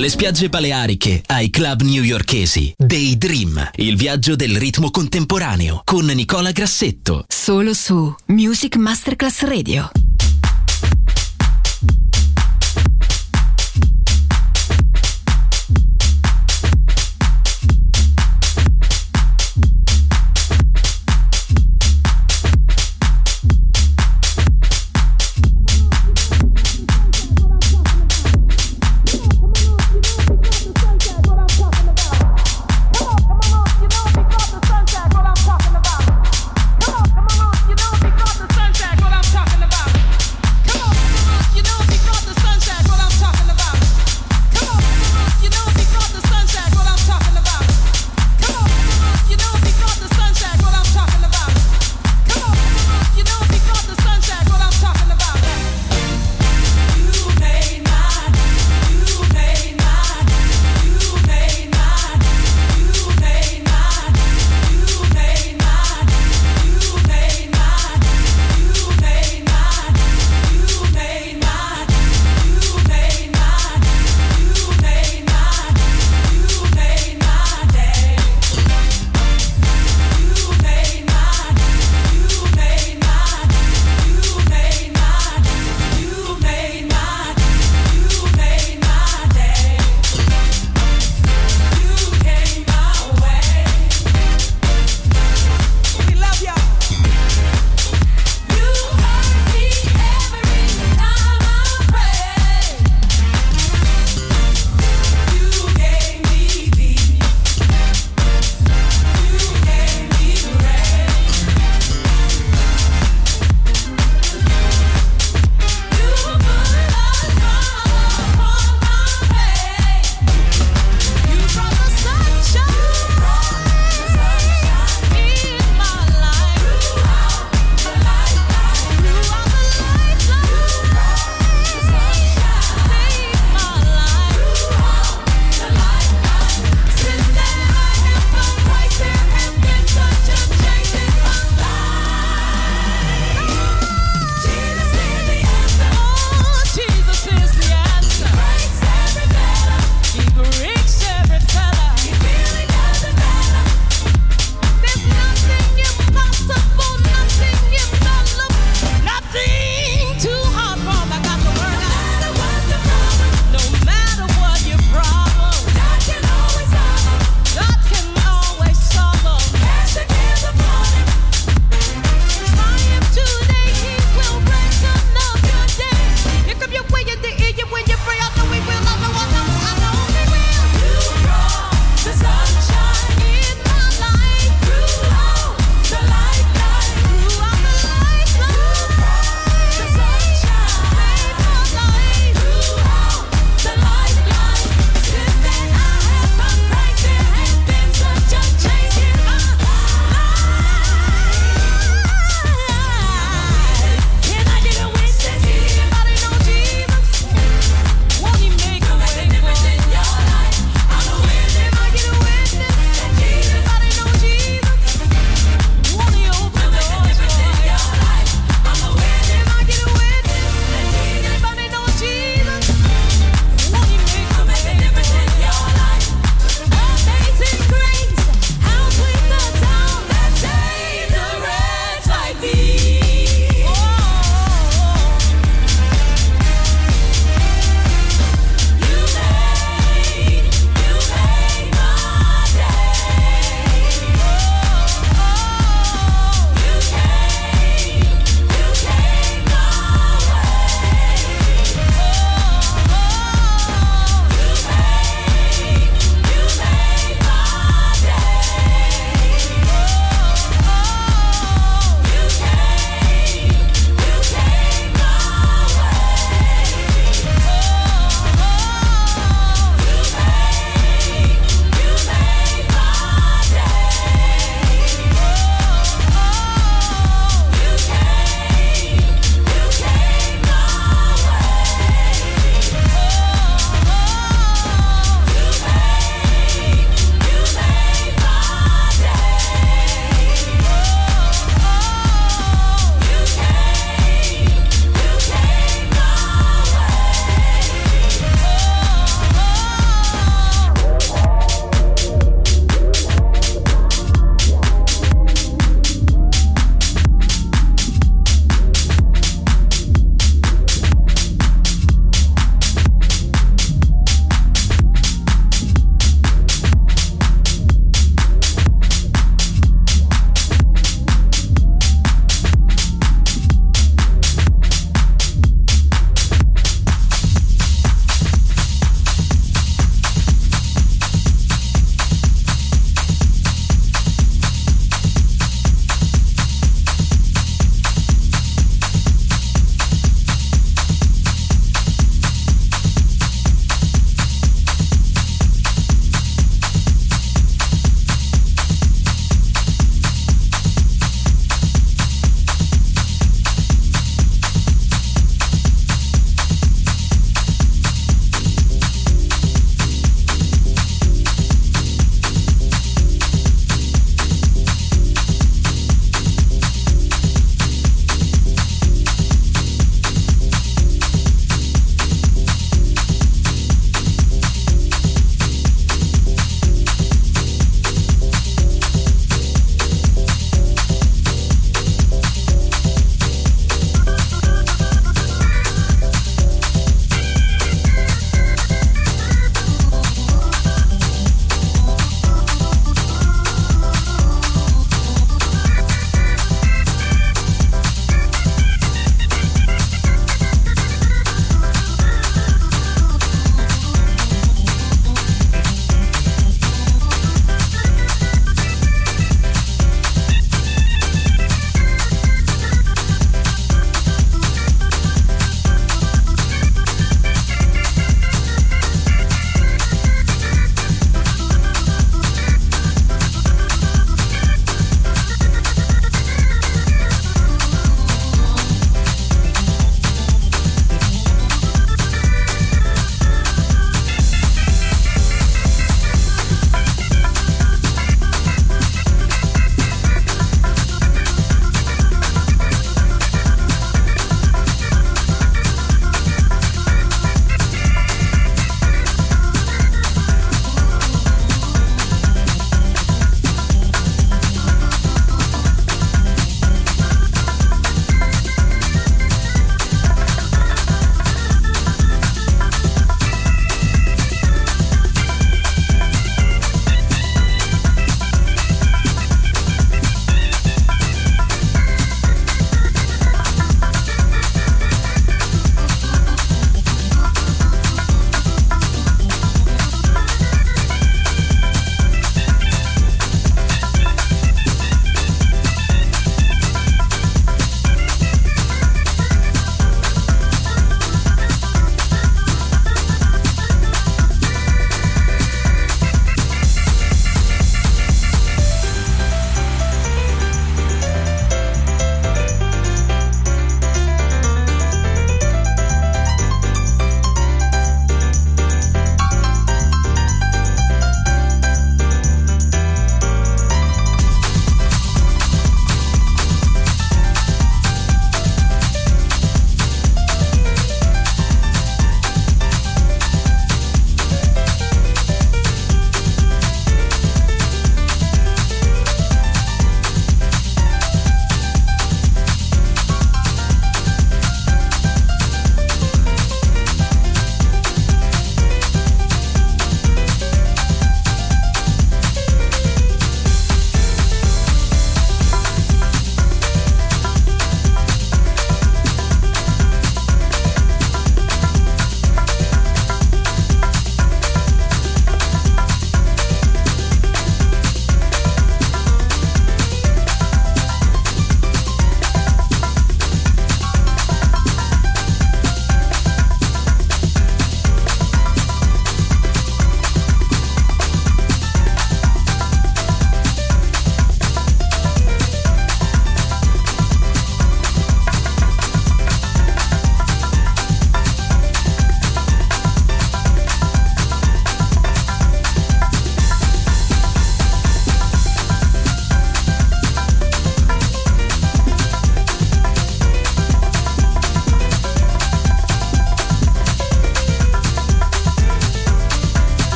Dalle spiagge baleariche ai club newyorkesi. Daydream, il viaggio del ritmo contemporaneo con Nicola Grassetto. Solo su Music Masterclass Radio.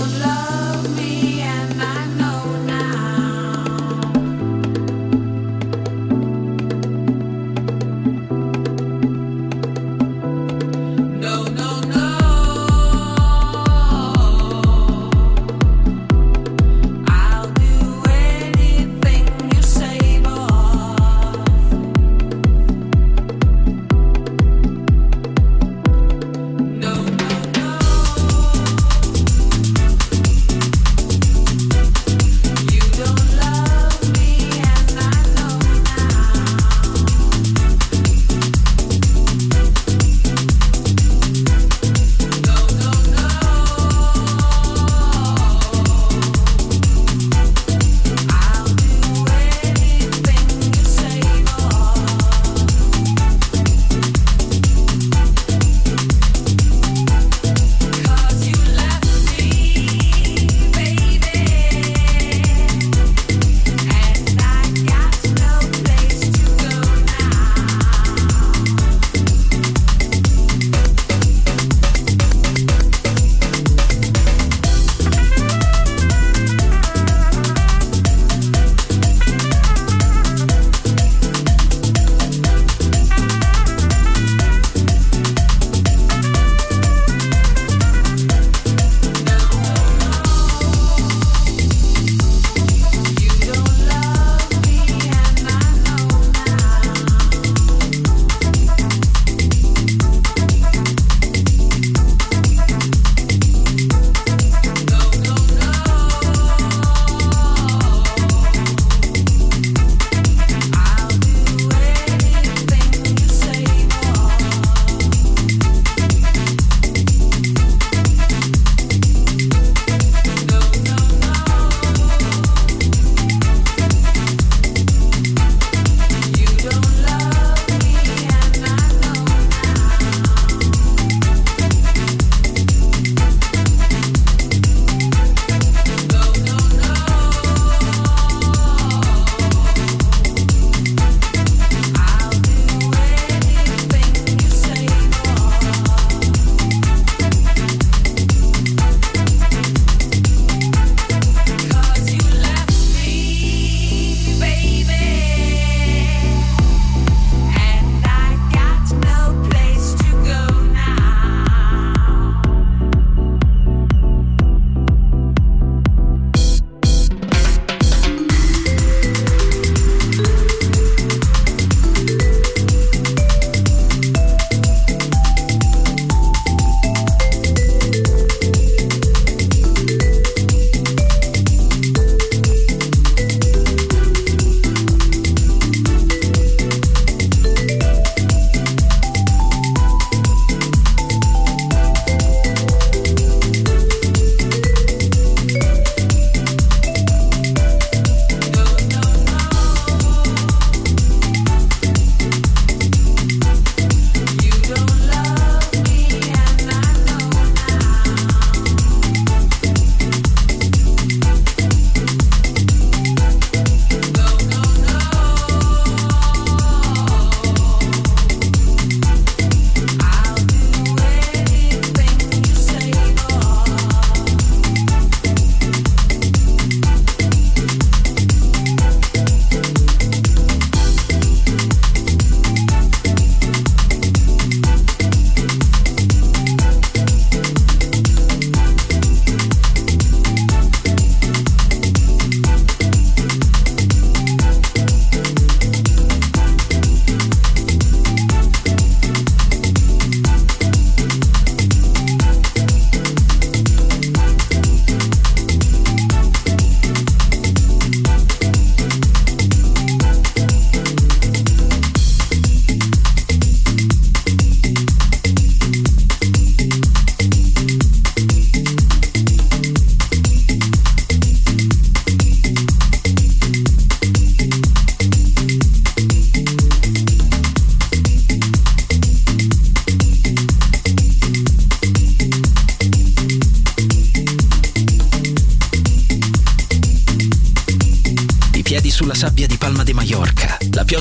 love.